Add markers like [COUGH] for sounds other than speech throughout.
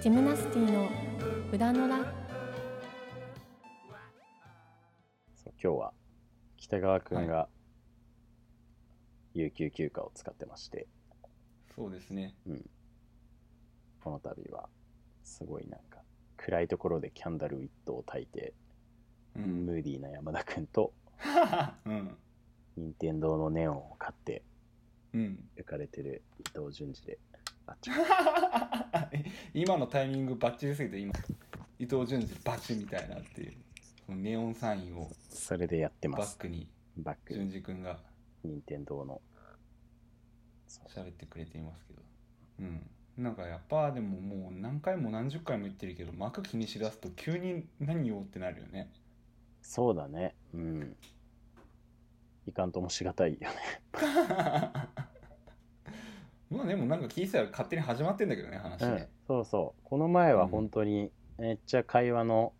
ジムナスティの裏のラそう今日は北川くんが有給休暇を使ってまして、そうですね。この度はすごいなんか暗いところでキャンダルウィットを焚いて、うん。ムーディーな山田くんと [LAUGHS] うん。任天堂のネオンを買ってうん。浮かれてる伊藤淳二で。あっち今のタイミングバッチリすぎて今伊藤淳二バチみたいなっていう。そのネオンサインを。それでやってます。バックに。バック。淳二君が。任天堂の。喋ってくれていますけど。うん。なんかやっぱでももう何回も何十回も言ってるけど幕気にしだすと急に何言おうってなるよね。そうだね。うん。いかんともしがたいよね [LAUGHS] まあでもなんか聞いてたら勝手に始まってんだけどね話うんね、そうそう。この前は本当にめっちゃ会話の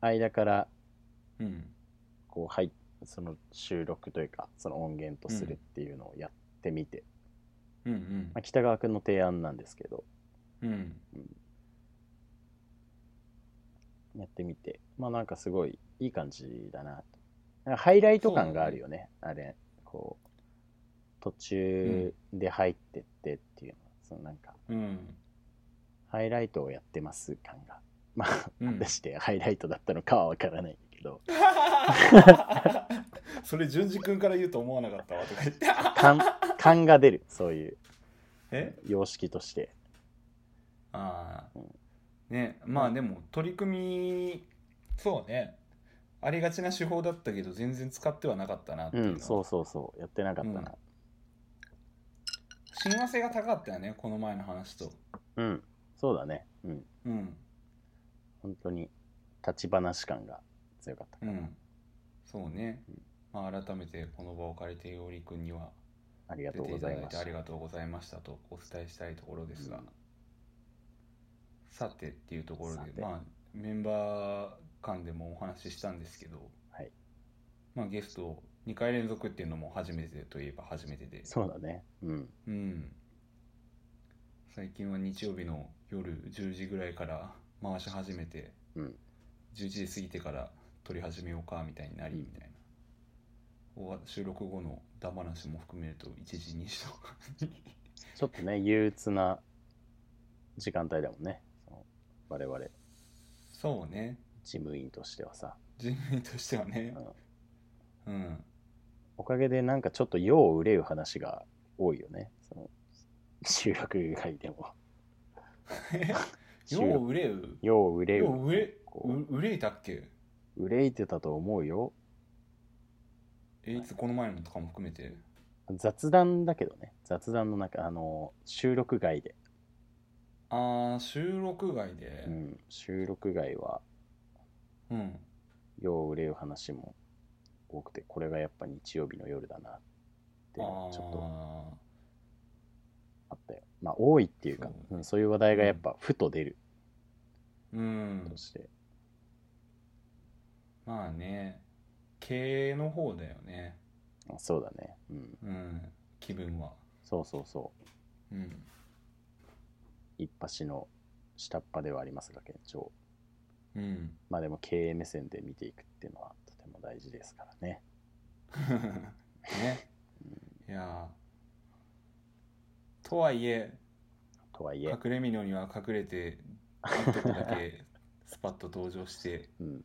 間からうん、こう入っその収録というかその音源とするっていうのをやってみて、うんうん。まあ、北川君の提案なんですけど。うん。やってみて。まあなんかすごいいい感じだなハイライト感があるよね。あれこう途中で入ってってっていうの、そのなんかうんハイライトをやってます感がまあうん果たしてハイライトだったのかは分からないけど、[LAUGHS] それ淳二君から言うと思わなかったわとか言って。感感が出るそういう。え？様式として。ああうん。ねまあでも取り組みそうね。ありがちな手法だったけど全然使ってはなかったなっていううのんそうそうそう。やってなかったな親和性が高かったよねこの前の話と。うん、そうだね。うん。うん。本当に立ち話感が強かったから、うん。そうね、まあ、改めてこの場を借りてよりくんにはありが出とうございましたありがとうございましたとお伝えしたいところですが、うん。さてっていうところでまあメンバー間でもお話ししたんですけど、はい。まあ、ゲスト2回連続っていうのも初めてといえば初めてで。そうだね。うん。うん。最近は日曜日の夜10時ぐらいから回し始めてうん。11時過ぎてから撮り始めようかみたいになりうん。みたいな、終わ収録後のダ話も含めると1時2時とか。に [LAUGHS] ちょっとね憂鬱な時間帯だもんね。その我々。そうね。事務員としてはさ、人類としてはね。うん。うんおかげでなんかちょっと世を憂う話が多いよね。その収録外でも。収よう？録。憂う。世を憂よう？う憂こう。憂いたっけ？憂いてたと思うよ。えいつこの前のとかも含めて？雑談だけどね。雑談の中あの収録外で、ああ収録外で？うん、収録外はうん。世を憂う話も多くてこれがやっぱ日曜日の夜だなってちょっと。ああったよ。まあ多いっていうかそううん、そういう話題がやっぱふと出る。ーうん。として、まあね。経営の方だよね。あそうだね。うん。うん。気分は。そうそうそう。うん。一発の下っ端ではありますが県庁うん。まあでも経営目線で見ていくっていうのはとても大事ですからね。[LAUGHS] ね。いやー。とはいえとはいえ、隠れみのには隠れて一時だけスパッと登場して [LAUGHS] うん、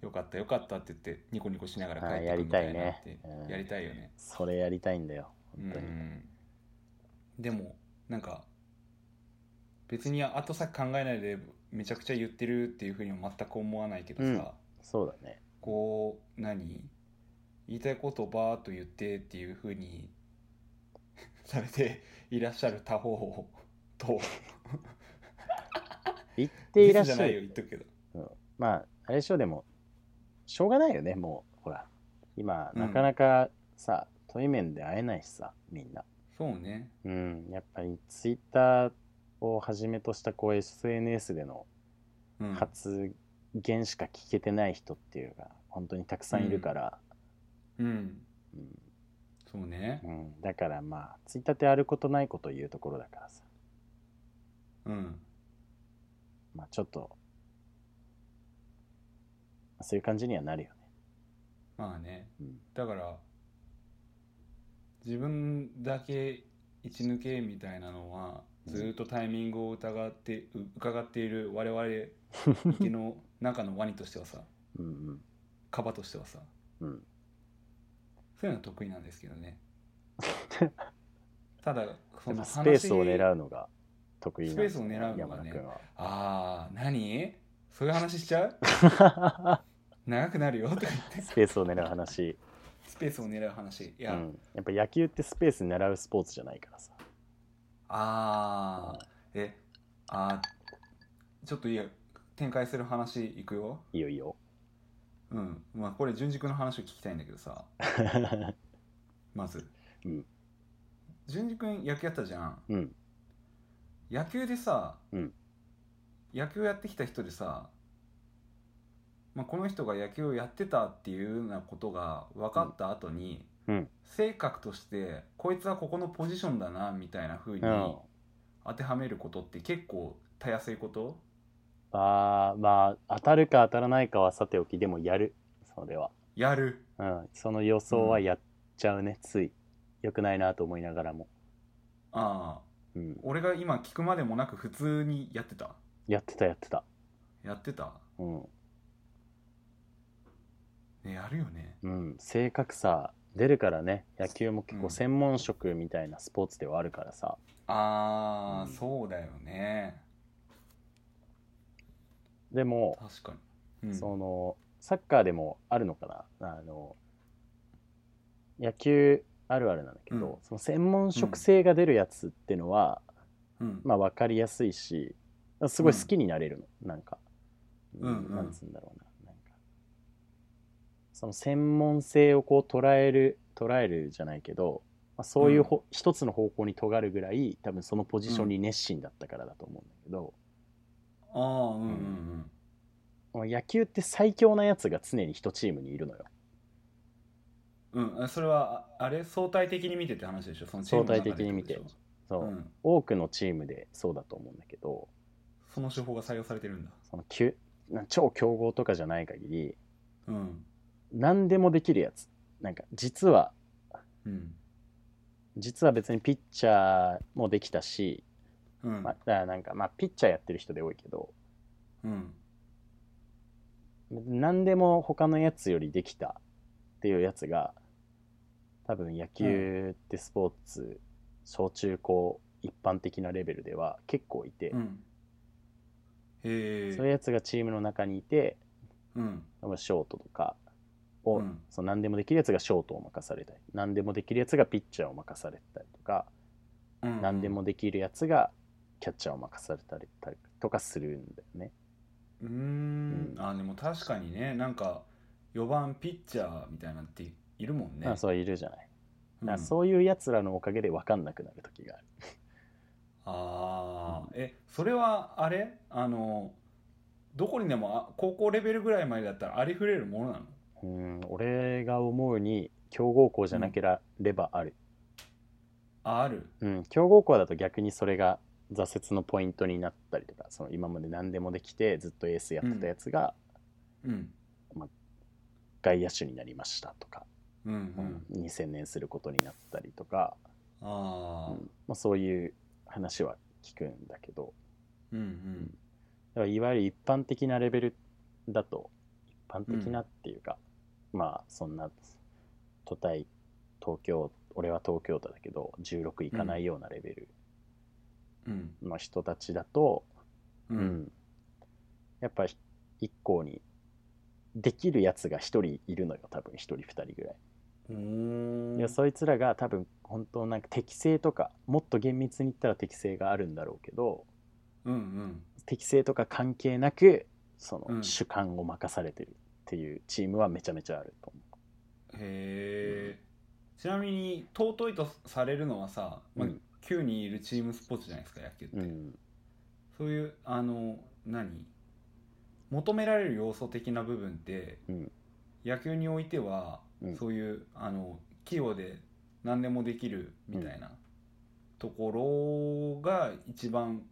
よかったよかったって言ってニコニコしながら帰ってあーやりくるみたいなたいね。ってうん。やりたいよね。それやりたいんだよう本当に、んでもなんか別に後先考えないでめちゃくちゃ言ってるっていうふうには全く思わないけどさ、うん。そうだねこう何？言いたいことをバーっと言ってっていうふうに [LAUGHS] されて [LAUGHS] いらっしゃる他方と。言っていらっしゃディスじゃないよる言っとくけど。うん。まああれでしょでもしょうがないよねもうほら。今うん。なかなかさ、対面で会えないしさみんな。そうね。うん。やっぱりツイッターをはじめとしたこう SNS でのうん。発言しか聞けてない人っていうのが本当にたくさんいるから、うん。うん。そうね。うん、だからまあついたてあることないこと言うところだからさ。うん。まあちょっとそういう感じにはなるよね。まあね。うん。だから自分だけ一抜けみたいなのはずーっとタイミングを疑ってう伺っている我々 [LAUGHS] 池の中のワニとしてはさうんうん。カバとしてはさうん。そういうの得意なんですけどね。[LAUGHS] ただそやっのぱスペースを話狙うのが得意なんですスペースを狙うのがね。山田君は。ああ何？そういう話しちゃう？[LAUGHS] 長くなるよとか言って。スペースを狙う話、スペースを狙う話。いうや、ん、やっぱ野球ってスペース狙うスポーツじゃないからさ。ああえあーちょっといいや展開する話いくよ。いいよいいよ。うん。まあこれ純軸の話を聞きたいんだけどさ。[LAUGHS] まず、うん。純軸野球やったじゃん。うん。野球でさ、うん。野球やってきた人でさ、まあ、この人が野球をやってたっていうようなことが分かった後に、うん。性格としてこいつはここのポジションだなみたいな風にうん。当てはめることって結構たやすいこと？あーまあ当たるか当たらないかはさておきでもやる。それは。やる。うん。その予想はやっちゃうね、つい。よくないなと思いながらも。ああうん。俺が今聞くまでもなく普通にやってた？やってたやってた。やってた？うん。ねやるよね。うん。正確さ出るからね。野球も結構うん。専門職みたいなスポーツではあるからさ、ああ、うん。そうだよねでも、確かに、うん、そのサッカーでもあるのかな？あの野球あるあるなんだけど、うん。その専門職性が出るやつってのは、うん。まあ分かりやすいしすごい好きになれるの、なんか、うんうん。なんつうんだろうな。なんか。その専門性をこう捉える捉えるじゃないけど、まあ、そういうほ、一つの方向に尖るぐらい多分そのポジションに熱心だったからだと思うんだけど、ああうんうんもう野球って最強なやつが常に一チームにいるのよ。うん。それはああれ相対的に見てって話でしょ？その相対的に見て。そう、ょうん、多くのチームでそうだと思うんだけど。その手法が採用されてるんだ。その超強豪とかじゃない限り。うん。何でもできるやつ。なんか実はうん。実は別にピッチャーもできたし、うん。まあ、だからなんかまあピッチャーやってる人で多いけど。うん。何でも他のやつよりできたっていうやつが多分野球ってスポーツ、小中高一般的なレベルでは結構いて、うん。へえ。そういうやつがチームの中にいてうん。多分ショートとかを、うん。その何でもできるやつがショートを任されたり何でもできるやつがピッチャーを任されたりとか、うん何でもできるやつがキャッチャーを任されたりとかするんだよね。うーん。あでも確かにねなんか4番ピッチャーみたいなんているもんね。まあそういるじゃない。うん。そういうやつらのおかげで分かんなくなる時がある。ああえそれはあれ？あのどこにでもあ高校レベルぐらいまでだったらありふれるものなの？うん。俺が思うに強豪校じゃなければある。あある。うん、強豪校だと逆にそれが挫折のポイントになったりとかその今まで何でもできてずっとエースやってたやつがうん。外野手になりましたとか、うんううんん、に専念することになったりとか、ああうんまあ、そういう話は聞くんだけどうんうん。だからいわゆる一般的なレベルだと一般的なっていうか、まあそんな都対東京俺は東京都だけど16いかないようなレベルうんの人たちだと、ううん。んやっぱり一校にできるやつが一人いるのよ多分一人二人ぐらい。いやそいつらが多分本当なんか適性とかもっと厳密に言ったら適性があるんだろうけどうんうん。適性とか関係なくそうん。の主観を任されてるっていうチームはめちゃめちゃあると思へえちなみに尊いとされるのはさ、まあうん9人いるチームスポーツじゃないですか野球って、う。うん。そういうあの何？求められる要素的な部分ってうん。野球においては、うん。そういうあの器用で何でもできるみたいなところが一番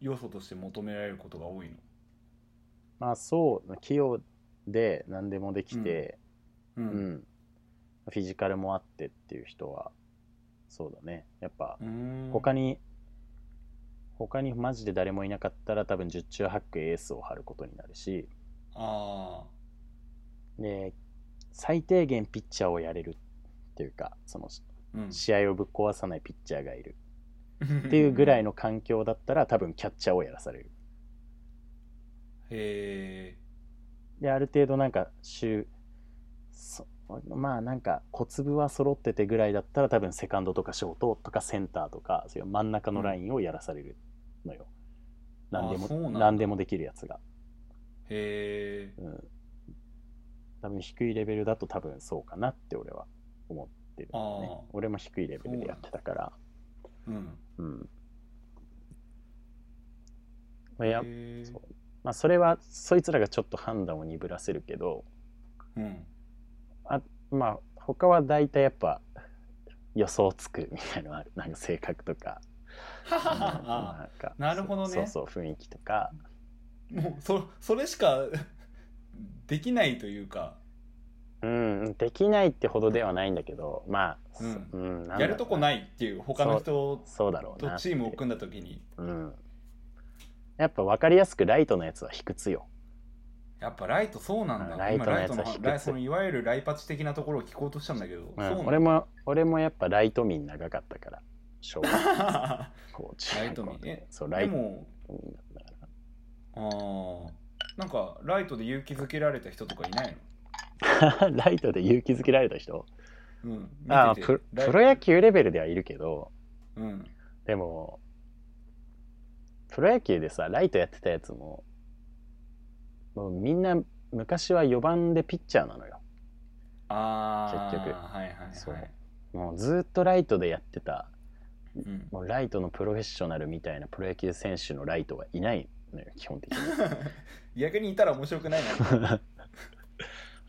要素として求められることが多いの。まあそう器用で何でもできて、ううん。ん。フィジカルもあってっていう人はそうだね。やっぱ他に他にマジで誰もいなかったら多分十中八九エースを張ることになるし。あで最低限ピッチャーをやれるっていうかそのあ、うん、試合をぶっ壊さないピッチャーがいる。[LAUGHS] っていうぐらいのの環境だったら多分キャッチャーをやらされる。へえである程度なんか週そまあなんか小粒は揃っててぐらいだったら多分セカンドとかショートとかセンターとかそういう真ん中のラインをやらされるのよ、何でもなんだ。何でもできるやつが、へえうん、多分低いレベルだと多分そうかなって俺は思ってるね。俺も低いレベルでやってたから。うんうん。まあやそう。まあそれはそいつらがちょっと判断を鈍らせるけどうんまあ他は大体やっぱ予想つくみたいのはある。なんか性格とか。あなんか。なるほどね。そうそう雰囲気とか。もうそそれしか [LAUGHS] できないというか。うんできないってほどではないんだけど。まあ、うん。うんやるとこないっていう他の人そうだろうとなチームを組んだ時に。うん。やっぱ分かりやすくライトのやつは卑屈よやっぱライトそうなんだ。ライトのやつはそのいわゆるライパチ的なところを聞こうとしたんだけど、うん俺も俺もやっぱライト民長かったから小学校中 [LAUGHS] ライト民。えそうライト。民だからあーなんかライトで勇気づけられた人とかいない [LAUGHS] ライトで勇気づけられた人？のうんてて。ププロ野球レベルではいるけどうん。でもプロ野球でさライトやってたやつももうみんな昔は4番でピッチャーなのよ。ああ結局。はいはいはい。そう。もうずっとライトでやってたうん、もうライトのプロフェッショナルみたいなプロ野球選手のライトはいないのよ基本的に。[LAUGHS] 逆にいたら面白くないな。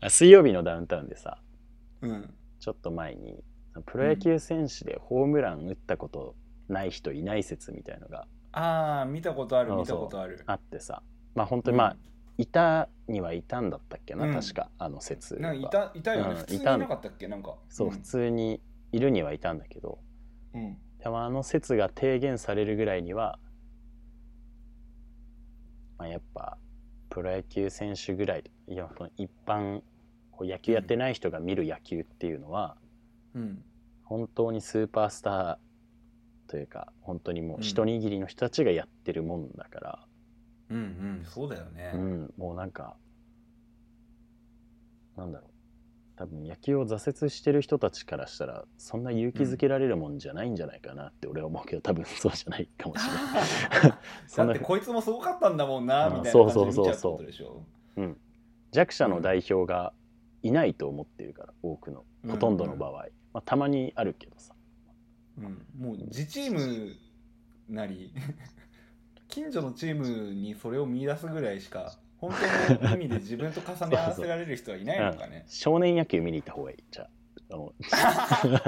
[LAUGHS] あ水曜日のダウンタウンでさうん。ちょっと前にプロ野球選手でホームラン打ったことない人いない説みたいのがああ見たことある見たことある。あってさ。まあ本当にまあ、いたにはいたんだったっけな、うん。確かあの説はなんかいたいたよね、うん普通にいいたんなかったっけ？なんか。そう、普通にいるにはいたんだけど。うん。でもあの説が提言されるぐらいには、まあ、やっぱプロ野球選手ぐらいいやその一般こう野球やってない人が見る野球っていうのは、うん。本当にスーパースターというか本当にもう一握りの人たちがやってるもんだから、うんうんそうだよね、うん。もうなんかなんだろう。多分野球を挫折してる人たちからしたらそんな勇気づけられるもんじゃないんじゃないかなって俺は思うけど多分そうじゃないかもしれない。[LAUGHS] そんなだってこいつもすごかったんだもんなうんみたいな感じでそうそうそうそう。うん、弱者の代表がいないと思ってるから多くのほとんどの場合、まあ、たまにあるけどさ。うん、もう自チームなり近所のチームにそれを見出すぐらいしか [LAUGHS] 本当の意味で自分と重ね合わせられる人はいないのかね。少年野球見に行った方がいい。じゃあ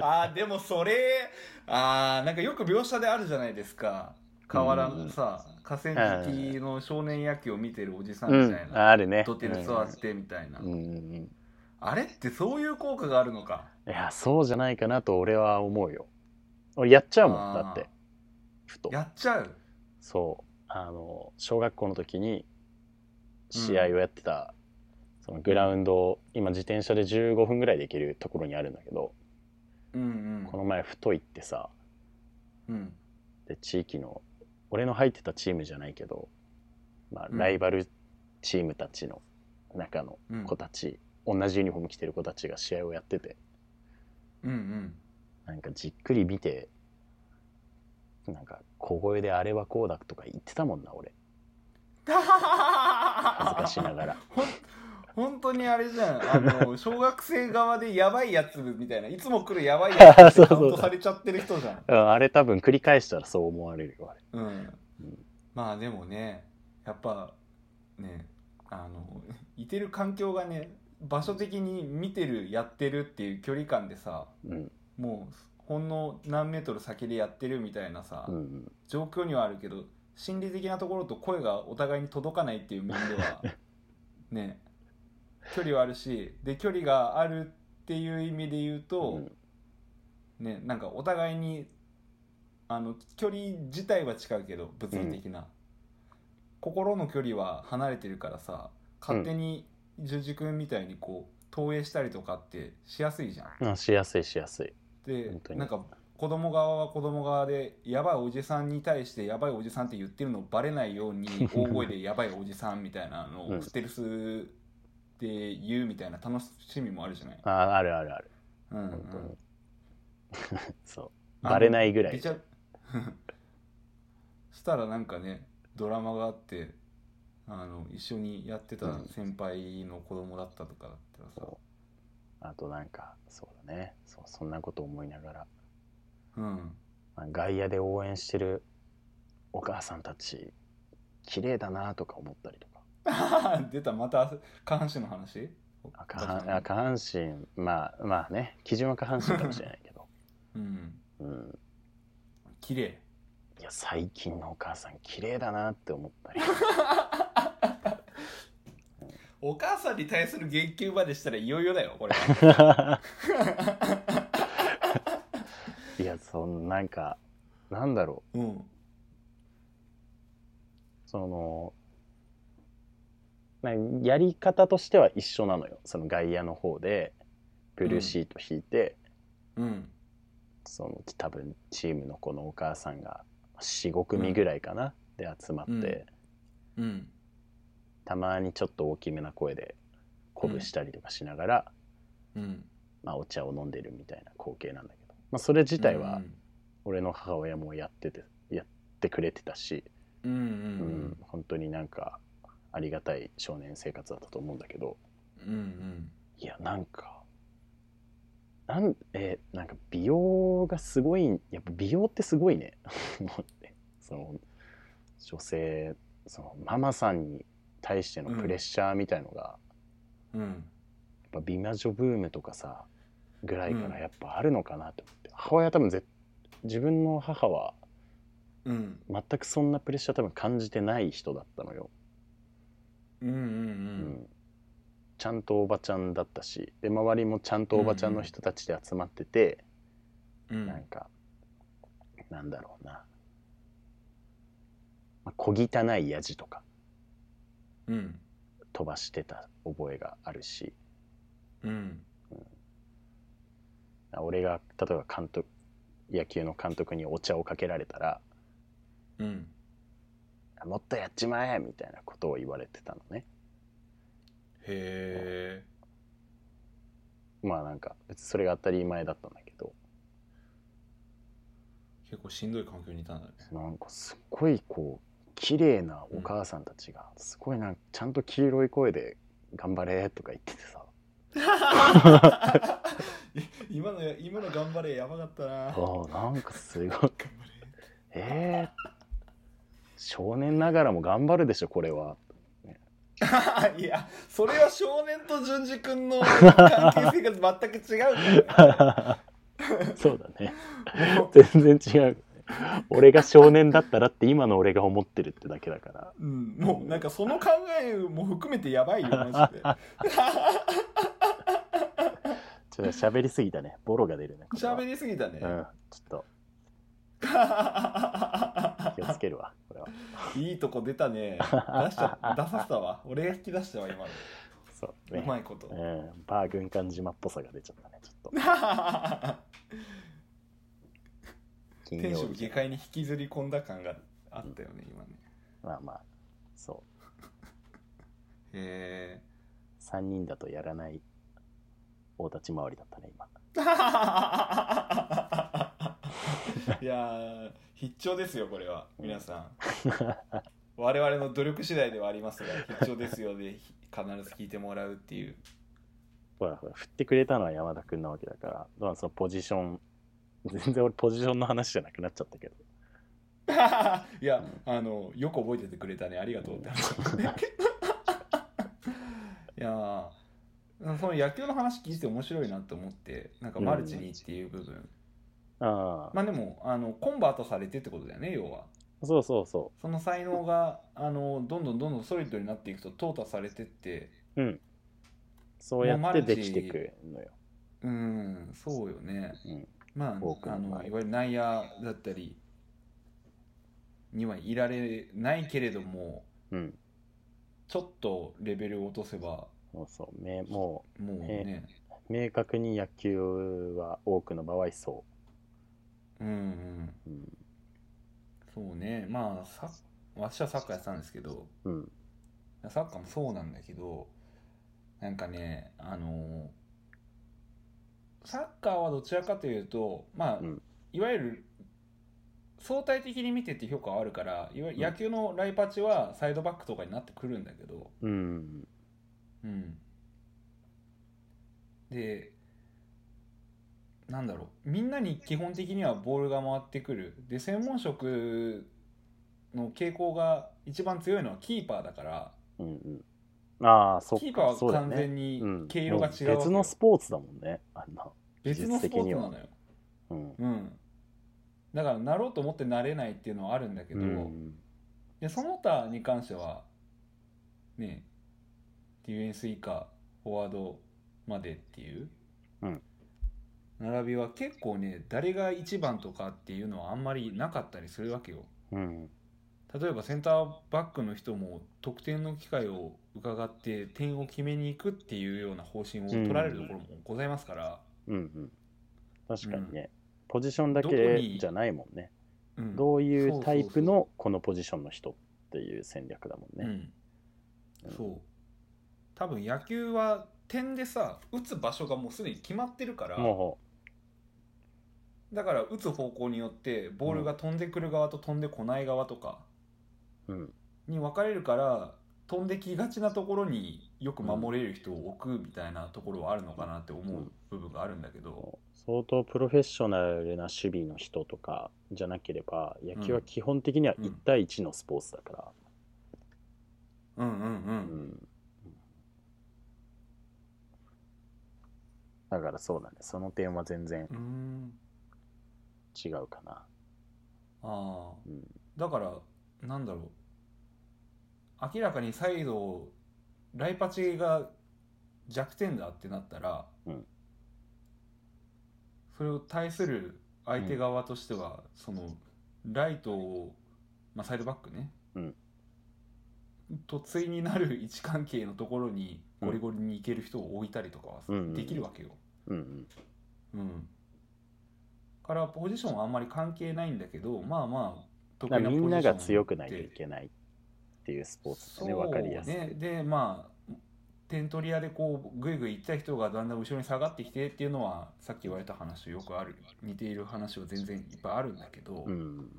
あ [LAUGHS] でもそれあーなんかよく描写であるじゃないですか。河原のさ河川敷の少年野球を見てるおじさんうんみたいな、あるね。土手で座ってみたいな、うんうんうん。あれってそういう効果があるのか。いやそうじゃないかなと俺は思うよ。俺やっちゃうもんだって。ふと。やっちゃう。そうあの小学校の時に試合をやってた、そのグラウンド今自転車で15分ぐらいで行けるところにあるんだけどうんうん。この前ふと行ってさうん。で地域の俺の入ってたチームじゃないけど、まあ、うん。ライバルチームたちの中のうん。子たち、同じユニフォーム着てる子たちが試合をやっててうんうん。なんかじっくり見てなんか小声であれはこうだとか言ってたもんな俺。恥ずかしながら。[LAUGHS] ほん本当にあれじゃん。あの [LAUGHS] 小学生側でやばいやつみたいな。いつも来るやばいやつって [LAUGHS] カウントされちゃってる人じゃん。うんあれ多分繰り返したらそう思われるよあれ。うん、まあでもねやっぱねあのいてる環境がね場所的に見てるやってるっていう距離感でさうん。もうほんの何メートル先でやってるみたいなさ、うん状況にはあるけど心理的なところと声がお互いに届かないっていう面では [LAUGHS] ね距離はあるしで距離があるっていう意味で言うと、うん。ねなんかお互いにあの距離自体は近いけど物理的な、心の距離は離れてるからさ勝手に純次君みたいにこう投影したりとかってしやすいじゃん。うんしやすいしやすいでなんか子供側は子供側でやばいおじさんに対してやばいおじさんって言ってるのバレないように大声でやばいおじさんみたいなのうん。をステルスで言うみたいな楽しみもあるじゃない？ああるあるある。うんうん。[LAUGHS] そう。バレないぐらい。[LAUGHS] したらなんかねドラマがあってあの一緒にやってた先輩の子供だったとかだったらさ、そうあとなんかそうだね。そうそんなこと思いながら、うん、まあ、外野で応援してるお母さんたち綺麗だなとか思ったりとか。[LAUGHS] 出たまた下半身の話？あ下半あ下半身まあまあね基準は下半身かもしれないけど、[LAUGHS] うん。うん、綺麗。いや最近のお母さん綺麗だなって思ったり [LAUGHS] お母さんに対する言及までしたらいよいよだよこれは。[LAUGHS] いやそんなんかなんだろう。うん。そのなやり方としては一緒なのよその外野の方でブルーシート引いて、うん。その多分チームのこのお母さんが45組ぐらいかな、で集まって、うんたまにちょっと大きめな声で鼓舞したりとかしながら、うん。まあ、お茶を飲んでるみたいな光景なんだけど、まあ、それ自体は俺の母親もやっててやってくれてたし、うんうんうん。本当になんかありがたい少年生活だったと思うんだけどうんうん。いやなんかなんえなんか美容がすごいやっぱ美容ってすごいね。思ってその女性そのママさんに対してのプレッシャーみたいのが、うん。やっぱ美魔女ブームとかさぐらいからやっぱあるのかなと思って、母親多分ぜ自分の母はうん。全くそんなプレッシャー多分感じてない人だったのよ、うんうんううん。ちゃんとおばちゃんだったしで周りもちゃんとおばちゃんの人たちで集まってて、うん。なんかなんだろうな、まあ、小汚いやじとか。うん飛ばしてた覚えがあるしうん。俺が例えば監督野球の監督にお茶をかけられたらうん「もっとやっちまえ!」みたいなことを言われてたのねへえまあなん。か別にそれが当たり前だったん。だけど結構しん。どい環境にいたん。だねなん。かすっごいこう綺麗なお母さんたちがすごいなんかちゃんと黄色い声で「頑張れ!」とか言っててさ。[LAUGHS] 今のや今の頑張れやばかったな。あーなんかすごい。えー、少年ながらも頑張るでしょこれは。[LAUGHS] いやそれは少年と淳二君の [LAUGHS] 関係性が全く違うからそうだね。全然違う [LAUGHS] 俺が少年だったらって今の俺が思ってるってだけだから。うん、もうなんかその考えも含めてやばいよ [LAUGHS] マジで。[LAUGHS] ちょっと喋りすぎたね。ボロが出るね喋りすぎたね、うん。ちょっと。気をつけるわこれは。いいとこ出たね。出しちゃ出させたわ。俺が引き出したわ今の。そううねまいこと。うん、バー軍艦島っぽさが出ちゃったねちょっと金曜日。ン下界に引きずり込んだ感があったよね今ね。まあまあそう。へ3人だとやらない大立ち回りだったね今。え [LAUGHS] いやー必聴ですよこれは。皆さん。我々の努力次第ではありますが必聴ですよで必ず聞いてもらうっていう。ほらほら振ってくれたのは山田君なわけだからまあそのポジション全然俺ポジションの話じゃなくなっちゃったけど。[LAUGHS] いやあのよく覚えててくれたね。ありがとうって。話 [LAUGHS] いやーその野球の話聞いてて面白いなと思ってなんかマルチにっていう部分、ああ、まあでもあのコンバートされてってことだよね要は。そうそうそその才能があのどんどんどんどんソリッドになっていくと淘汰されてって。う。うん。そうやってできてくのよ。うんそうよね。うん。まああのいわゆる内野だったりにはいられないけれどもうん。ちょっとレベルを落とせばそうそう。めももうねう、明確に野球は多くの場合そうんうんう。うん。そうねまあさ私はサッカーやってたんですけどうん。サッカーもそうなんだけどなんかねあのサッカーはどちらかというとまあ、うん。いわゆる相対的に見てって評価はあるからいわ野球のライパチはサイドバックとかになってくるんだけど、うん。うん、でなんだろう。みんなに基本的にはボールが回ってくる。で専門職の傾向が一番強いのはキーパーだから。うんうん。ああ、そっキーパー。は完全にうん毛色が違うわけよも別のスポーツだもんね。あんな。別のスポーツなのよ、うん。うん、だからなろうと思ってなれないっていうのはあるんだけど、うん。でその他に関してはねディフェンス以下フォワードまでっていう、うん並びは結構ね誰が一番とかっていうのはあんまりなかったりするわけようん。例えばセンターバックの人も得点の機会を伺って点を決めに行くっていうような方針を取られるところもございますから、うんうん。確かにね。ポジションだけに？じゃないもんね。うんどういうタイプのこのポジションの人っていう戦略だもんね。うん、そう多分野球は点でさ打つ場所がもうすでに決まってるからもだから打つ方向によってボールが飛んでくる側と飛んでこない側とかう、うん。に分かれるから飛んできがちなところによく守れる人を置くみたいなところはあるのかなって思う部分があるんだけど、相当プロフェッショナルな守備の人とかじゃなければ野球は基本的にはうん1対1のスポーツだから、うん。うんううん。ん。だからそうだね。その点は全然うん。違うかな、ああ。うん。だからなんだろう明らかにサイドライパチが弱点だってなったら、うん。それを対する相手側としては、そのライトを、まあ、サイドバックね、うん。と対になる位置関係のところにゴリゴリに行ける人を置いたりとかはうんできるわけよ。うんうん。からポジションはあんまり関係ないんだけどまあまあ得だからみんなが強くないといけないっていうスポーツだね分かりやすく、そうねでまあ点取り屋でこうグイグイ行った人がだんだん後ろに下がってきてっていうのはさっき言われた話とよくある似ている話は全然いっぱいあるんだけど、うん。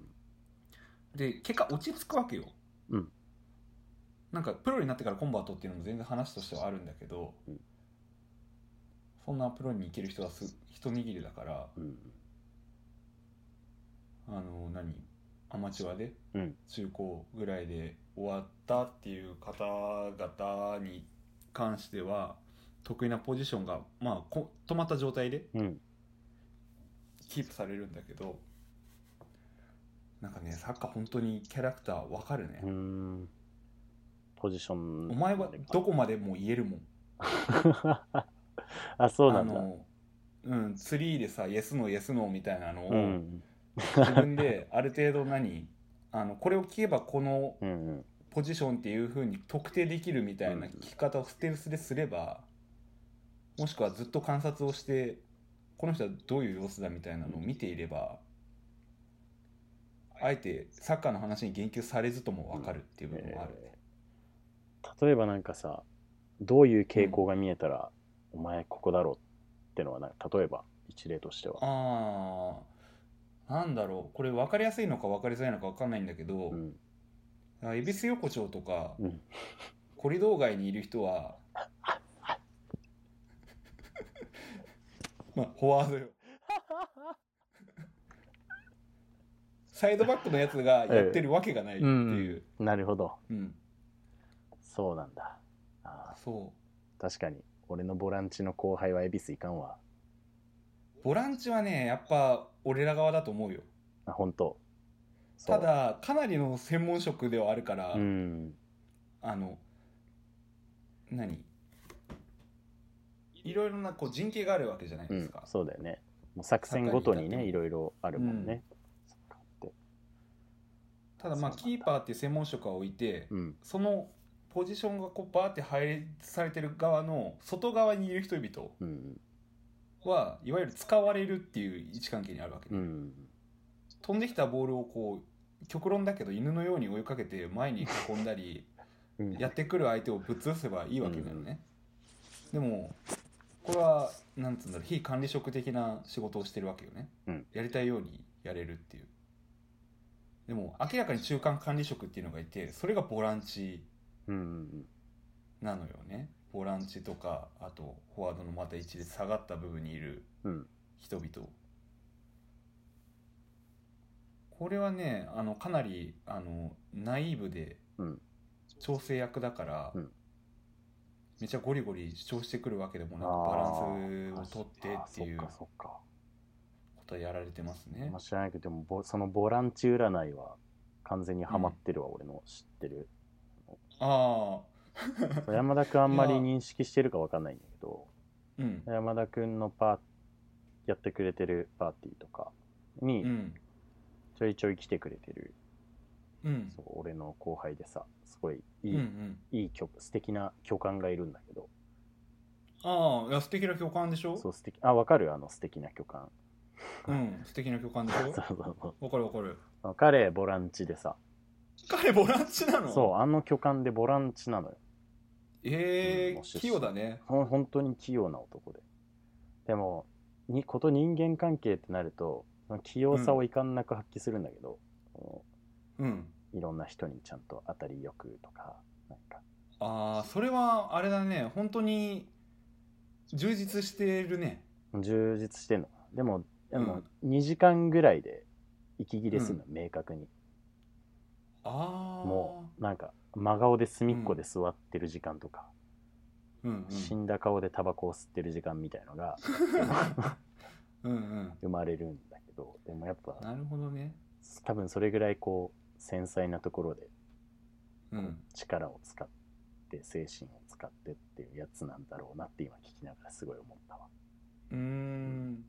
で結果落ち着くわけよ、うん。なんかプロになってからコンバートっていうのも全然話としてはあるんだけど、うん。そんなプロに行ける人はす一握りだからうん。あの何？アマチュアで？うん。中高ぐらいで終わったっていう方々に関しては得意なポジションが、まあ、こ止まった状態でうん。キープされるんだけどなんかねサッカー本当にキャラクター分かるね。う、ん。ポジションお前はどこまでも言えるもん。[LAUGHS] あそうなんだ。うんツリーでさイエスノーイエスノーみたいなのを、うん。自分である程度何あのこれを聞けばこのうんうんポジションっていう風に特定できるみたいな聞き方をステルスですればもしくはずっと観察をしてこの人はどういう様子だみたいなのを見ていればあえてサッカーの話に言及されずとも分かるっていう部分もある。ね。例えばなんかさどういう傾向が見えたら、お前ここだろうってのはな例えば一例としては。ああなんだろう。これ分かりやすいのか分かりづらいのか分かんないんだけど、うん。あ恵比寿横丁とか、うん。コリドー街にいる人は [LAUGHS] まあフォワードよ。サイドバックのやつがやってるわけがないっていう、なるほど。うん。そうなんだ。あそー確かに。俺のボランチの後輩は恵比寿いかんわ。うボランチはねやっぱ俺ら側だと思うよ。あ本当ただかなりの専門職ではあるから、うん。あの何？いろいろなこう人形があるわけじゃないうんですか、そうだよね。もう作戦ごとにねいろいろあるもんね、サッカーって。ただまあキーパーっていう専門職は置いて、うん。そのポジションがこうバーって配列されてる側の外側にいる人々うん。はいわゆる使われるっていう位置関係にあるわけで、うん。飛んできたボールをこう極論だけど犬のように追いかけて前に運んだりうん。やってくる相手をぶっ潰せばいいわけだよね、でもこれはなんつうんだろう非管理職的な仕事をしてるわけよね、うん。やりたいようにやれるっていう。でも明らかに中間管理職っていうのがいてそれがボランチうん。うんなのよね。ボランチとかあとフォワードのまた位置で下がった部分にいるうん。人々これはねあのかなりあのナイーブでうん。調整役だから、うん。めちゃゴリゴリ主張してくるわけでもなくバランスを取ってっていうあーこそっかそっか。とはやられてますね。ま知らないけどでもボそのボランチ占いは完全にハマってるわ、俺の知ってる。ああ [LAUGHS] 山田君あんまり認識してるかわかんないんだけどうん。山田君のパーやってくれてるパーティーとかにうんちょいちょい来てくれてる、うん。そう俺の後輩でさすごいいうんい,、うん。いい曲素敵な巨漢がいるんだけど。ああいや素敵な巨漢でしょ？そう素敵あわかる？あの素敵な巨漢うん素敵な巨漢でしょ？そう。そうそうわかるわかる。あ [LAUGHS] 彼ボランチでさ。彼ボランチなの？そうあの巨漢でボランチなのよ。ええうん器用だね。ほん本当に器用な男で。でもにこと人間関係ってなると器用さをいかんなく発揮するんだけど、こうん。ういろんな人にちゃんと当たりよくとかなんか。ああそれはあれだね。本当に充実してるね。充実してんの。でもでもうん。2時間ぐらいで息切れするの、明確に。ああもうなんか真顔で隅っこで座ってる時間とか、うんうん。死んだ顔でタバコを吸ってる時間みたいのがうんうん生まれるんどでもやっぱなるほどね。多分それぐらいこう繊細なところでうん。力を使って精神を使ってっていうやつなんだろうなって今聞きながらすごい思ったわ。うーん。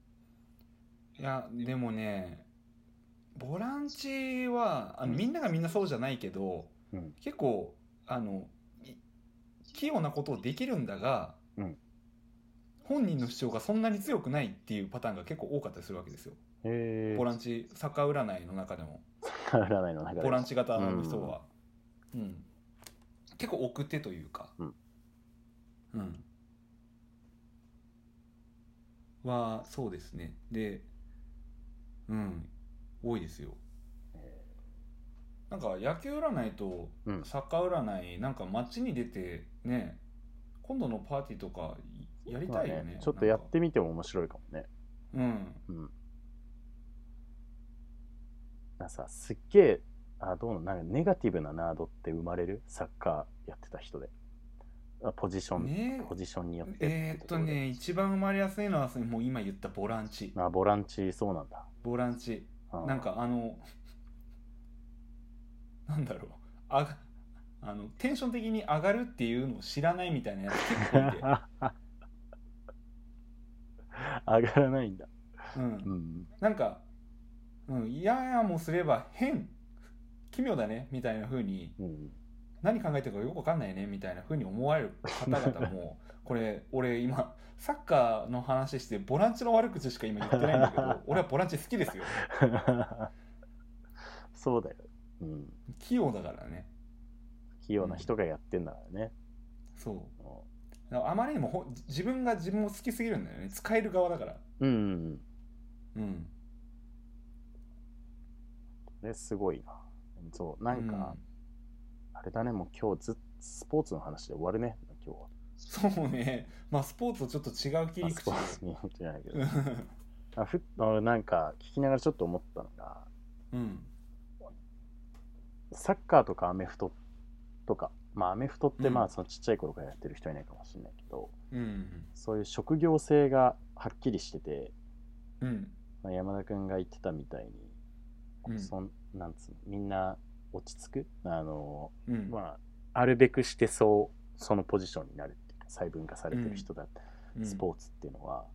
いやでもねボランチはあのうん。みんながみんなそうじゃないけど、うん。結構あのい器用なことをできるんだが、うん。本人の主張がそんなに強くないっていうパターンが結構多かったりするわけですよへえボランチサッカー占いの中でも。占いの中でボランチ型の人は、うん。結構奥手というか。うん、うん。はそうですね。でうん。多いですよ。えなんか野球占いとうん。サッカー占いなんか街に出てね今度のパーティーとかやりたいよね。ちょっとやってみても面白いかもね。うん。うんなさすっげえあどうなのなんかネガティブなナードって生まれる？サッカーやってた人で。あポジション、ね。ポジションによってえーっとね一番生まれやすいのはもう今言ったボランチ。あボランチそうなんだ。ボランチ。あなんかあの [LAUGHS] なんだろう。あがあのテンション的に上がるっていうのを知らないみたいなやつ結構いて、[LAUGHS] 上がらないんだ。うん。う、ん。なんか、うん、いややもすれば変奇妙だねみたいな風にうん。何考えてるかよくわかんないねみたいな風に思われる方々も [LAUGHS] これ俺今サッカーの話してボランチの悪口しか今言ってないんだけど [LAUGHS] 俺はボランチ好きですよ。[LAUGHS] そうだよ、うん、器用だからね。器用な人がやってんだからね、そう。もだからあまりにもほ自分が自分を好きすぎるんだよね。使える側だから。ううんうんうん。うんですごいな。そうなんか、あれだねもう今日ずっスポーツの話で終わるね。今日は。そうね。まあスポーツとちょっと違う切り口。あスポーツにじゃないけどうあふっあなんか聞きながらちょっと思ったのがん。サッカーとかアメフトとか。まあアメフトってうん。まあそのちっちゃい頃からやってる人はいないかもしれないけど、うん。そういう職業性がはっきりしててうん。まあ、山田君が言ってたみたいに、うん。そんなんつうのみんな落ち着く？あの、うん。まああるべくしてそうそのポジションになるっていうか細分化されてる人だ、うん。スポーツっていうのは、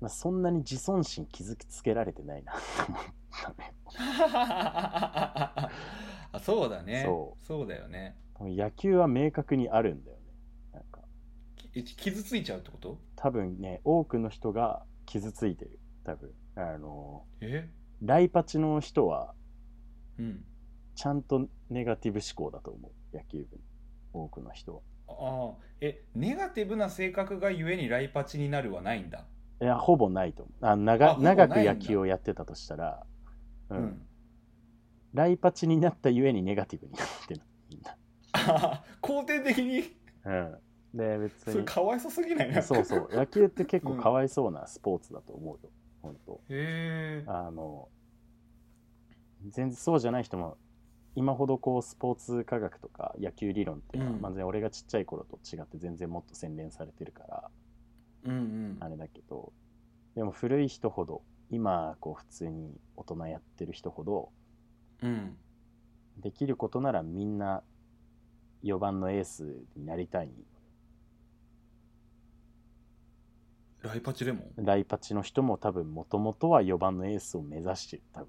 まあ、そんなに自尊心傷つけられてないなと思ったね。[LAUGHS] あそうだね。そそうだよね。野球は明確にあるんだよね。なんか。き傷ついちゃうってこと？多分ね多くの人が傷ついてる。多分。あのえ？ライパチの人はうん。ちゃんとネガティブ思考だと思う。野球部多くの人は。ああ。えネガティブな性格がゆえにライパチになるはないんだ？いやほぼないと思う。ああ長長く野球をやってたとしたら、ううん。ん、ライパチになったゆえにネガティブになってるみんな、あ肯定的に？うん、で別それにかわいそすぎない？なそうそう。野球って結構かわいそうなスポーツだと思うよ本当。へえあの全然そうじゃない人も今ほどこうスポーツ科学とか野球理論っていうのは、うん。まあ、俺がちっちゃい頃と違って全然もっと洗練されてるからうんうん。あれだけどでも古い人ほど今こう普通に大人やってる人ほどうん。できることならみんな4番のエースになりたいライパチでもライパチの人も多分もともとは4番のエースを目指してる。多分。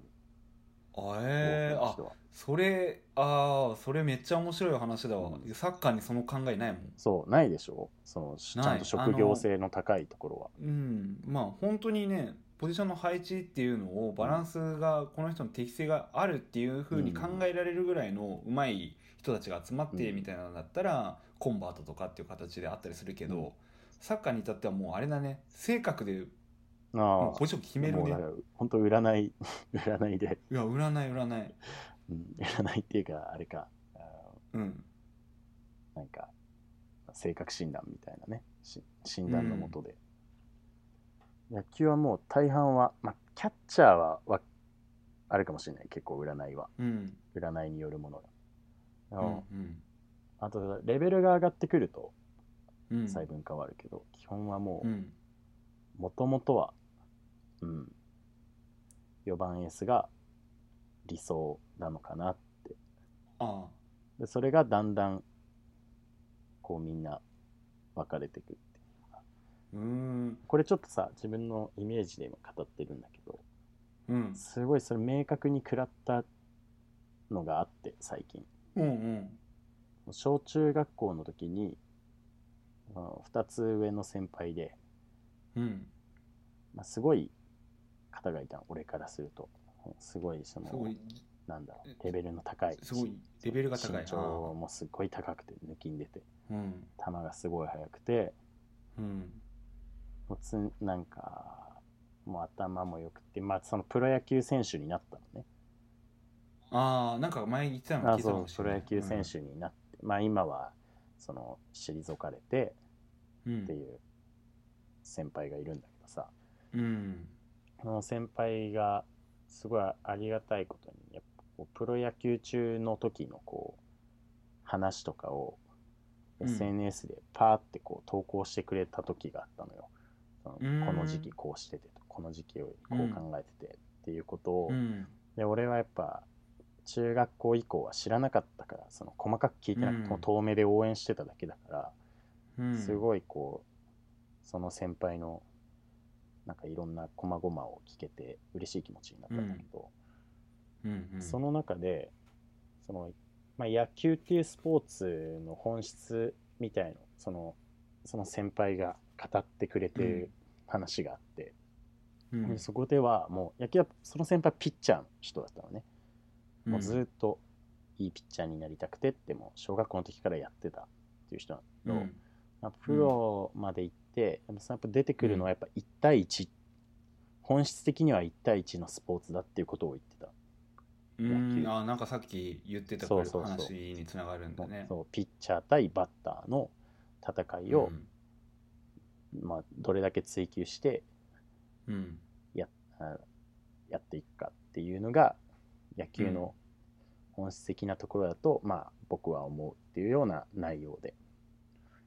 あえー、あそれああそれめっちゃ面白い話だわ、うん。サッカーにその考えないもん。そうないでしょ？そのちゃんと職業性の高いところは。うん。まあ本当にねポジションの配置っていうのをバランスがこの人の適性があるっていうふうに考えられるぐらいのうまい人たちが集まってうん。みたいなのだったら、コンバートとかっていう形であったりするけど、うんサッカーに至ってはもうあれだね。性格でああ。もうポジション決めるね。本当占い [LAUGHS] 占いで、いや占い占い。うん、占いっていうかあれか。あうん。なんか性格診断みたいなね。し診断のもとで、野球はもう大半は、まあ、キャッチャーははあるかもしれない。結構占いは。うん。占いによるものが、うんうん。あとレベルが上がってくるとうん細分化はあるけど、基本はもううん。もともとは、うん、4番エースが理想なのかなって。あでそれがだんだんこうみんな分かれてくっていう。あうーん。これちょっとさ自分のイメージで今語ってるんだけどうん。すごいそれ明確に食らったのがあって最近。うんうん。小中学校の時に2つ上の先輩で、うん。まあ、すごい方がいたの俺からすると。すごいそのなんだろうレベルの高いすごいレベルが高い。身長もすごい高くて抜きんでて。うん。球がすごい速くて。うん。もうつなんかもう頭も良くてまあそのプロ野球選手になったのね。ああなんか前言ってたの聞いたかあそうもしれない。プロ野球選手になって、まあ今はその退かれてうん。っていう先輩がいるんだけどさ、うん。その先輩がすごいありがたいことにやっぱこうプロ野球中の時のこう話とかをうん SNS でパーってこう投稿してくれた時があったのよ。うんこの時期こうしててとこの時期をこう考えててっていうことを、うん。で俺はやっぱ中学校以降は知らなかったからその細かく聞いてなくてもうん。遠目で応援してただけだから、うん。すごいこうその先輩のなんかいろんな細々を聞けて嬉しい気持ちになったんだけど、うん。うん。その中でその、まあ、野球っていうスポーツの本質みたいのそのその先輩が語ってくれてる話があって、うん。でそこではもう野球はその先輩はピッチャーの人だったのね、もうずっといいピッチャーになりたくてってもう小学校の時からやってたっていう人なんだけど、うん。まあ、プロまで行って、やっぱ出てくるのはやっぱ1対1、本質的には1対1のスポーツだっていうことを言ってた。うん。あなんかさっき言ってたそうそうそう話につながるんだね。そうピッチャー対バッターの戦いを、まあ、どれだけ追求してうん。うんあやっていくかっていうのが野球の本質的なところだと、まあ僕は思うっていうような内容で。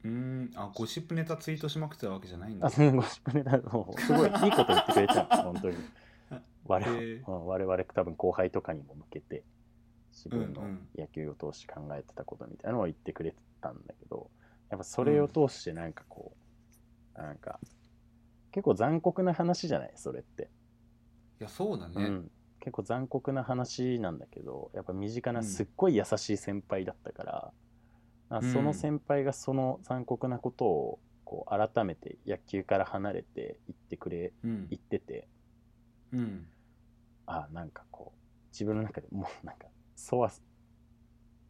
うーん。あゴシップネタツイートしまくってたわけじゃないんだ。あそのゴシップネタもうすごいいいこと言ってくれた本当に。[LAUGHS] 我えうん我々多分後輩とかにも向けて自分のうんうん。野球を通して考えてたことみたいなのを言ってくれてたんだけどやっぱそれを通してなんかこう、なんか結構残酷な話じゃない？それって、いやそうだね、うん、結構残酷な話なんだけどやっぱ身近うなん。すっごい優しい先輩だったから、あうん。その先輩がその残酷なことをこう改めて野球から離れて言ってくれうん。言っててうん。あなんかこう自分の中でもうなんかそわ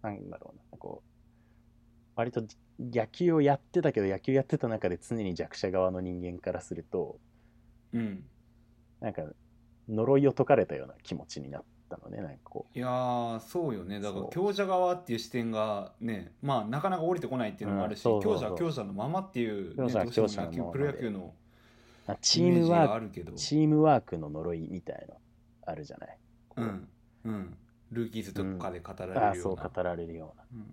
なんだろうなこう割と野球をやってたけど野球やってた中で常に弱者側の人間からするとうん。なんか呪いを解かれたような気持ちになったのねなんかこいやーそうよね。だから強者側っていう視点がねまあなかなか降りてこないっていうのもあるし、強者は強者のままっていう、ね、強者は強者のプロ野球のチームワーあるけど。クチームワークの呪いみたいなあるじゃない？こう。うんうん。ルーキーズとかで語られるような、ああそう語られるような。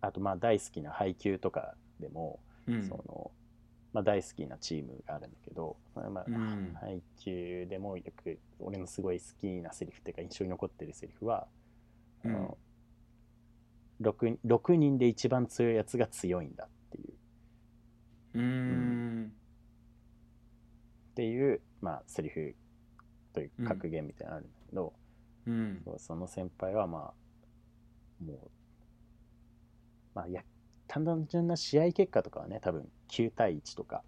あとまあ大好きな配球とかでも、うんうん。そのまあ、大好きなチームがあるんだけど、まあ配球でもよく俺のすごい好きなセリフっていうか印象に残ってるセリフは、あの 6, 6人で一番強いやつが強いんだっていう。うーん。っていう、まあ、セリフという格言みたいなのあるんだけど、うん。その先輩はまあもうまあや単純な試合結果とかはね多分9対1とか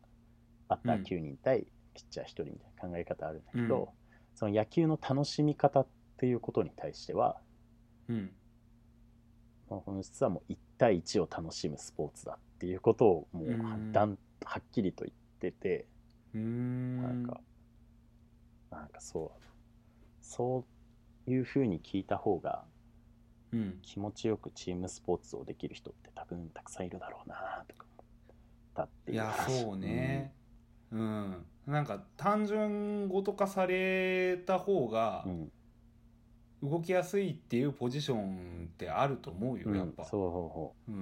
バッター9人対ピッチャー1人みたいな考え方あるんだけど、うん。その野球の楽しみ方っていうことに対してはうん。まあ本質はもう1対1を楽しむスポーツだっていうことをもううんだんはっきりと言ってて、うーん。なんかなんかそうそういうふうに聞いた方がうん。気持ちよくチームスポーツをできる人って多分たくさんいるだろうなとか思ったっていやいう話そうね。うん、なんか単純語とかされた方がうん、うん動きやすいっていうポジションってあると思うよやっぱ、うんそうほう。ほうん、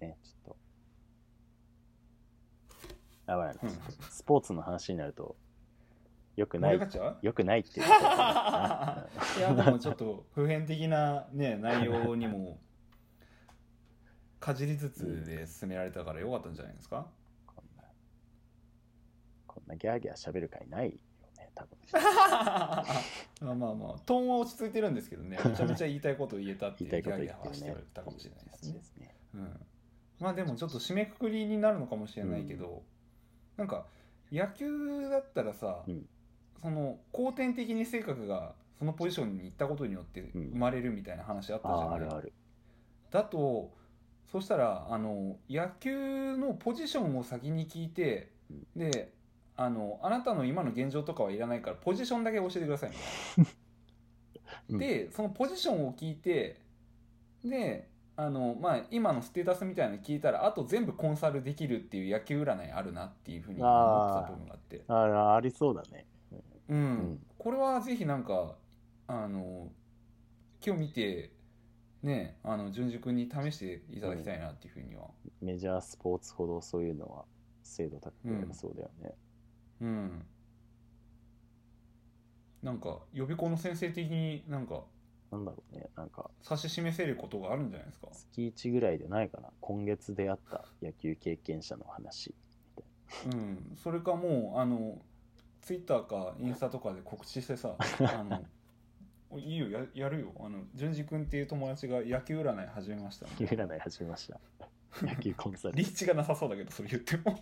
うねちょっと。あわな。いうん。スポーツの話になるとよくないよくないっていう。[LAUGHS] いやでもちょっと普遍的なね内容にもかじりつつで進められたからよかったんじゃないですか？こんなこんなギャーギャー喋る会ないよね多分。[LAUGHS] まあまあまあトーンは落ち着いてるんですけどね。めちゃめちゃ言いたいこと言えたっていう [LAUGHS] ギャーギャーはしてたかもしれないですね。ですね。うん、まあでもちょっと締めくくりになるのかもしれないけど、なんか野球だったらさ、うん。その後天的に性格がそのポジションに行ったことによってうん生まれるみたいな話あったじあゃない、ああるある。だとそしたらあの野球のポジションを先に聞いて、であのあなたの今の現状とかはいらないからポジションだけ教えてください。みたいな。うん。でそのポジションを聞いてであの、まあ、今のステータスみたいなの聞いたらあと全部コンサルできるっていう野球占いあるなっていうふうに思ってた部分があって。ああありそうだね。うん、ん。これはぜひなんかあの今日見てねあの淳二君に試していただきたいなっていうふうには。メジャースポーツほどそういうのは精度高くそうだよね、うん。なんか予備校の先生的になんかなんだろうね。なんか指し示せることがあるんじゃないですか？月1ぐらいでないかな。今月出会った野球経験者の話。うん、それかもうあのツイッターかインスタとかで告知してさ [LAUGHS] あのいいよややるよ。あの淳二君っていう友達が野球占い始めました、野球占い始めました。[LAUGHS] 野球コンサル。リーチがなさそうだけどそれ言っても。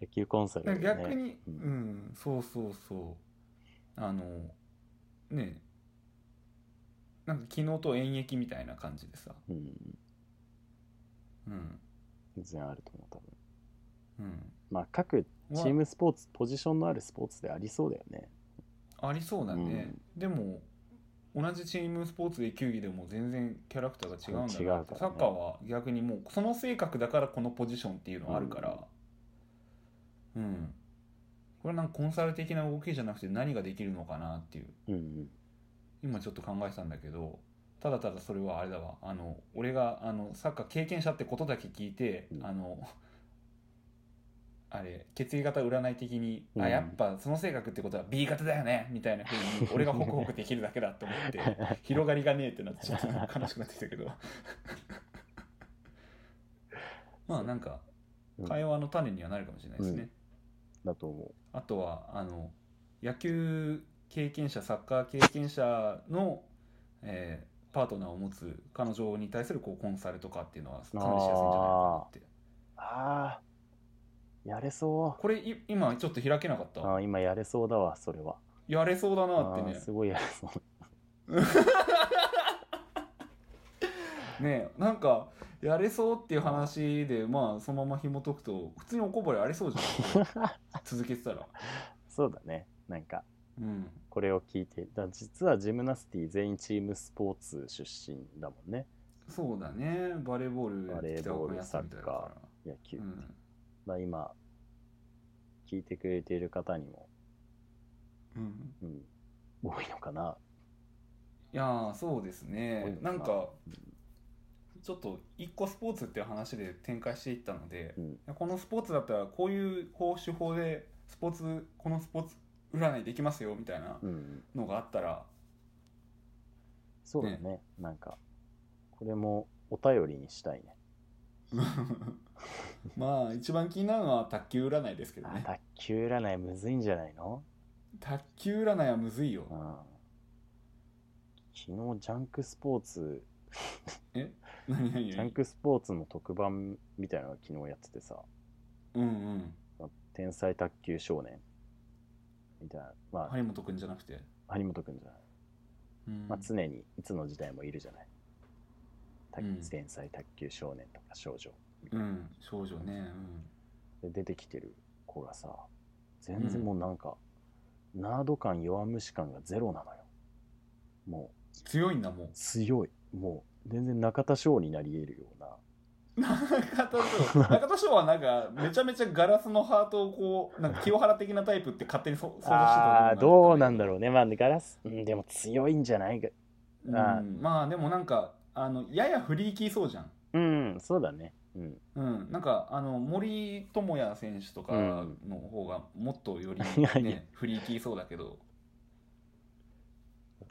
野球コンサル、ね、逆に、ううんんそうそうそう。あのねなんか昨日と演劇みたいな感じでさ。うん。うん。全然あると思う多分。うん。まあ各チームスポーツポジションのあるスポーツでありそうだよね。ありそうだね、でも同じチームスポーツで球技でも全然キャラクターが違うんだなっね。サッカーは逆にもうその性格だからこのポジションっていうのがあるから。うん、これはなんかコンサル的な動きじゃなくて何ができるのかなっていう。うんうん。今ちょっと考えてたんだけどただただそれはあれだわ。あの俺があのサッカー経験者ってことだけ聞いて、うん。あのあれ血液型占い的に、うん。あやっぱその性格ってことは B 型だよねみたいなふうに俺がホクホクできるだけだって思って [LAUGHS] 広がりがねえってなってちょっと悲しくなってきたけど。[LAUGHS] まあなんかうん。会話の種にはなるかもしれないですね、だと思あとはあの野球経験者サッカー経験者の、えーパートナーを持つ彼女に対するこうコンサルとかっていうのはかなりしやすいんじゃないかなって。うああやれそこれい今ちょっと開けなかっうあたー今やれそうだわそれは。やれそうだなってね。あーすごいやれそう。[LAUGHS] ねなんかやれそうっていう話でまあそのまま紐解くと普通におこぼれありそうじゃん。[LAUGHS] 続けてたら。そうだね。なんかうん。これを聞いてだ実はジムナスティ全員チームスポーツ出身だもんね。そうだね。バレーボールバレーボール北岡康みたいだか野球、らうんまあ今聞いてくれている方にも、うん。うん、多いのかな。いやーそうですね。な。んなかちょっと一個スポーツっていう話で展開していったので、うん。このスポーツだったらこういう方手法でスポーツこのスポーツ占いできますよみたいなうんのがあったらそうだね。なんかこれもお便りにしたいね [LAUGHS] まあ一番気になるのは卓球占いですけどね。あ卓球占いむずいんじゃないの？卓球占いはむずいよ。うん。昨日ジャンクスポーツ。[LAUGHS] え？何何何？ジャンクスポーツの特番みたいなのが昨日やっててさ。うんうん「天才卓球少年」みたいな。まあ、張本君じゃなくて、張本君じゃない、うん。まあ、常にいつの時代もいるじゃない、天才卓球少年とか少女うん少女ね。で出てきてる子がさ全然もうなんか、ナード感弱虫感がゼロなのよ。もう強いんだもん強い。もう全然中田翔になり得るような。中田翔。[LAUGHS] 中田翔はなんかめちゃめちゃガラスのハートをこうなんか清原的なタイプって勝手にそ [LAUGHS] 想像してたああーどうなんだろろうね。まあガラス、うん、でも強いんじゃないか。う、あーうん、まあでもなんかあのややフリーキーそうじゃん。うんそうだねうん。うん、なんかあの森友哉選手とかの方がもっとより、[LAUGHS] ね、フリーキーそうだけど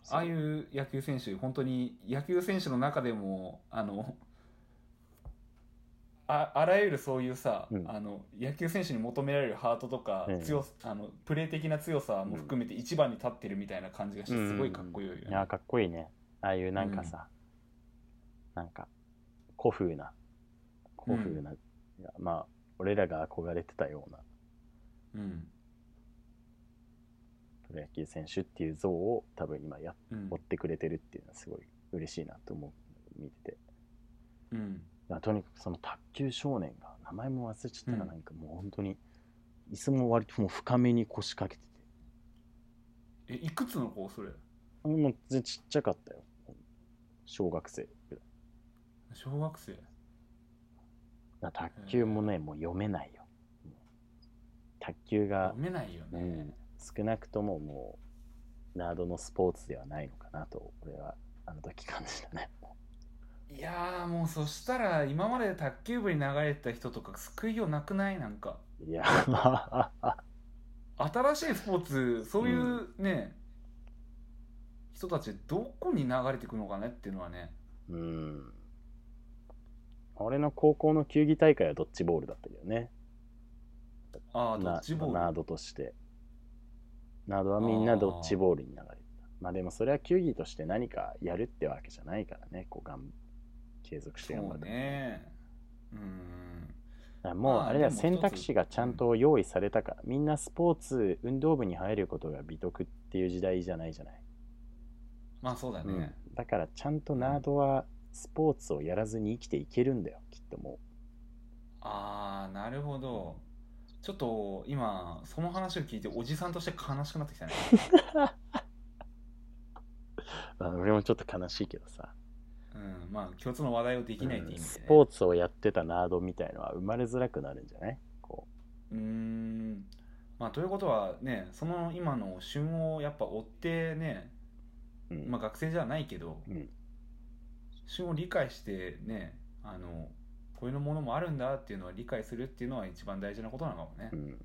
ああいう野球選手本当に野球選手の中でもあのああらゆるそういうさ、うん。あの野球選手に求められるハートとか、うん。強さあのプレー的な強さも含めて一番に立ってるみたいな感じがしてすごいかっこいいよね。いやかっこいいね。ああいうなんかさ、なんか古風な古風な、いやまあ俺らが憧れてたような。うん。プロ野球選手っていう像を多分今やうん。追ってくれてるっていうのはすごい嬉しいなと思う見ててうん。とにかくその卓球少年が名前も忘れちゃったらうんなんかもう本当に椅子も割ともう深めに腰掛けてえいくつの子それ？てもう全然ちっちゃかったよ。小学生ぐらい。小学生？卓球もねもう読めないよ。卓球が読めないよね、うん。少なくとももうナードのスポーツではないのかなと俺はあの時感じたね。いやーもうそしたら今まで卓球部に流れてた人とか救いようなくない？なんか。いやまあ。新しいスポーツそういうね、人たちどこに流れていくのかねっていうのはね。うん俺の高校の球技大会はドッジボールだったけどね。ああドなッジボール。ナードとして。ナードはみんなドッジボールに流れてた。まあでもそれは球技として何かやるってわけじゃないからね。こうがん継続して頑張そうるね。うんもうまああれだ選択肢がちゃんと用意されたから、みんなスポーツ運動部に入ることが美徳っていう時代じゃないじゃない、まあそうだね、うん、だからちゃんとナードはスポーツをやらずに生きていけるんだよきっともああなるほど。ちょっと今その話を聞いておじさんとして悲しくなってきたね。[LAUGHS] 俺もちょっと悲しいけどさ、うんまあ共通の話題をできないって意味で、ね。スポーツをやってたナードみたいのは生まれづらくなるんじゃない？こう。ーん。まあということはねその今の旬をやっぱ追ってね、う、うん。まあ学生じゃないけどうん旬を理解してねあのこういうものもあるんだっていうのは理解するっていうのは一番大事なことなのかもね、うん。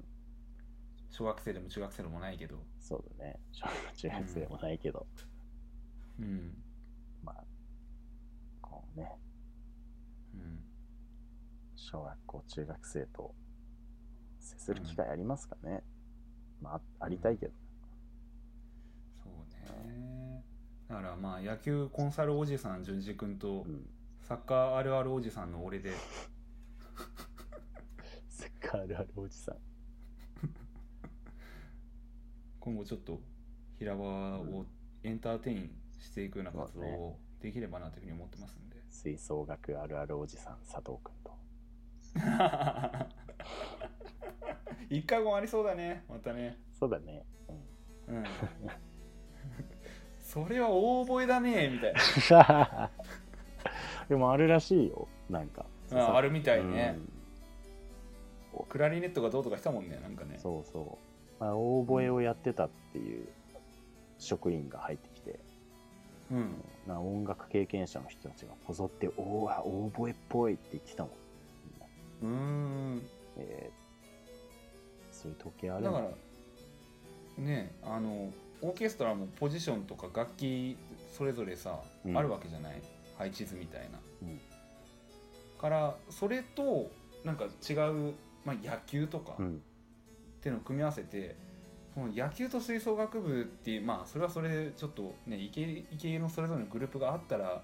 小学生でも中学生でもないけどそうだね。小中学生でもないけど、うん。まあこうね。うん。小学校中学生と接する機会ありますかね、まああありたいけど、そうねだからまあ野球コンサルおじさん淳二君とうん、サッカーあるあるおじさんの俺で。セッカーあるあるおじさん。今後ちょっと平場をエンターテインしていくような活動をできればなというふうに思ってますんで、吹奏楽あるあるおじさん佐藤君と。[LAUGHS] 一回もありそうだね。またね。そうだね、うん。うんそれは大覚えだねみたい [LAUGHS] でもあるらしいよなんか。なああるみたいね、うん。クラリネットがどうとかしたもんねなんかね。そうそう、まあ、大覚えをやってたっていう職員が入ってきて、うん。な音楽経験者の人たちがこぞって「おお大覚えっぽい」って言ってたもん。うーん。えーそういう時計ある。だからねあのオーケストラもポジションとか楽器それぞれさ、うん。あるわけじゃない？配置図みたいな、うん。からそれとなんか違う、まあ、野球とかっうん。ていうのを組み合わせて、その野球と吹奏楽部っていうまあそれはそれでちょっとねイケイケのそれぞれのグループがあったら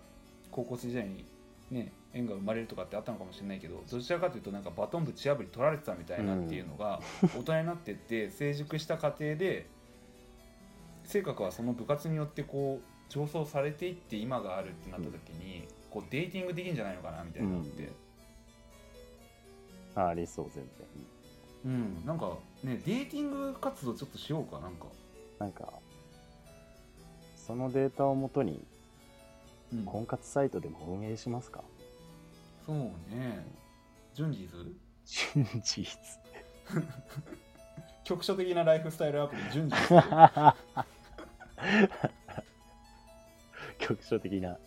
高校生時代にね縁が生まれるとかってあったのかもしれないけどどちらかというとなんかバトンぶち破り取られてたみたいなっていうのが大人になってって成熟した過程で性格はその部活によってこう上層されていって今があるってなった時に、こうデーティングできるんじゃないのかなみたいなのって、あありそう全然。うん。なんかねデーティング活動ちょっとしようかなんか、なんかそのデータをもとにうん。婚活サイトでも運営しますか？そうね。順次図真実局所的なライフスタイルアプリ順次。図局所的な。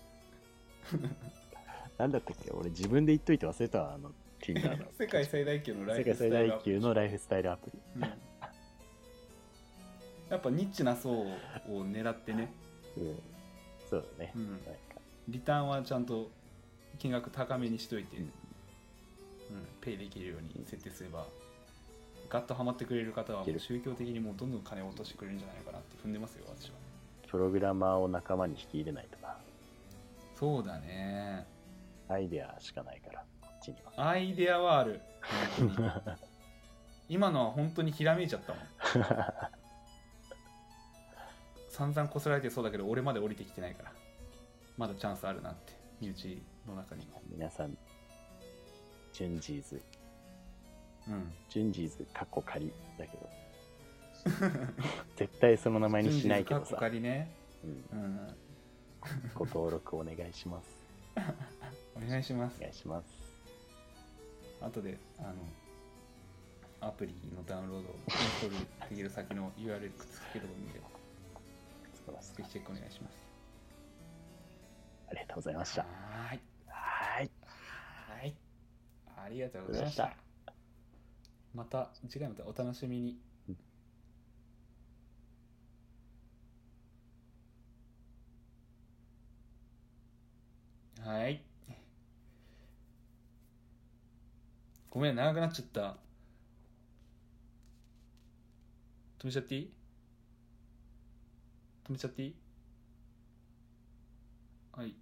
なんだったっけ？俺自分で言っといて忘れたわあの Tinder の。世界最大級のライ世界フスタイルアプ。リ最大級のライフスタイルアプリうん。やっぱニッチな層を狙ってね、うん。そうだね、うん。なんか。リターンはちゃんと金額高めにしといて、ううんん。ペイできるように設定すればガッとハマってくれる方は宗教的にもうどんどん金を落としてくれるんじゃないかなって踏んでますよ私は。プログラマーを仲間に引き入れないとな。そうだね。アイデアしかないからこっちには。アイデアはある。[LAUGHS] 今のは本当にひらめいちゃったもん。散々こすられてそうだけど俺まで降りてきてないから。まだチャンスあるなって身内の中に皆さんジュンジーズうん。ジュンジーズかっこ仮だけど。[LAUGHS] 絶対その名前にしないけどさ、仮ね。うん、うん。ご登録お願いします。[LAUGHS] お願いします。お願いします。後であのアプリのダウンロードインストールできる先の URL くっつけるのでぜひチェックお願いします。ありがとうございましたはーいはーいはいありがとうございましたまた次回またお楽しみに。うん。はい。ごめん長くなっちゃった。止めちゃっていい？止めちゃっていい？はい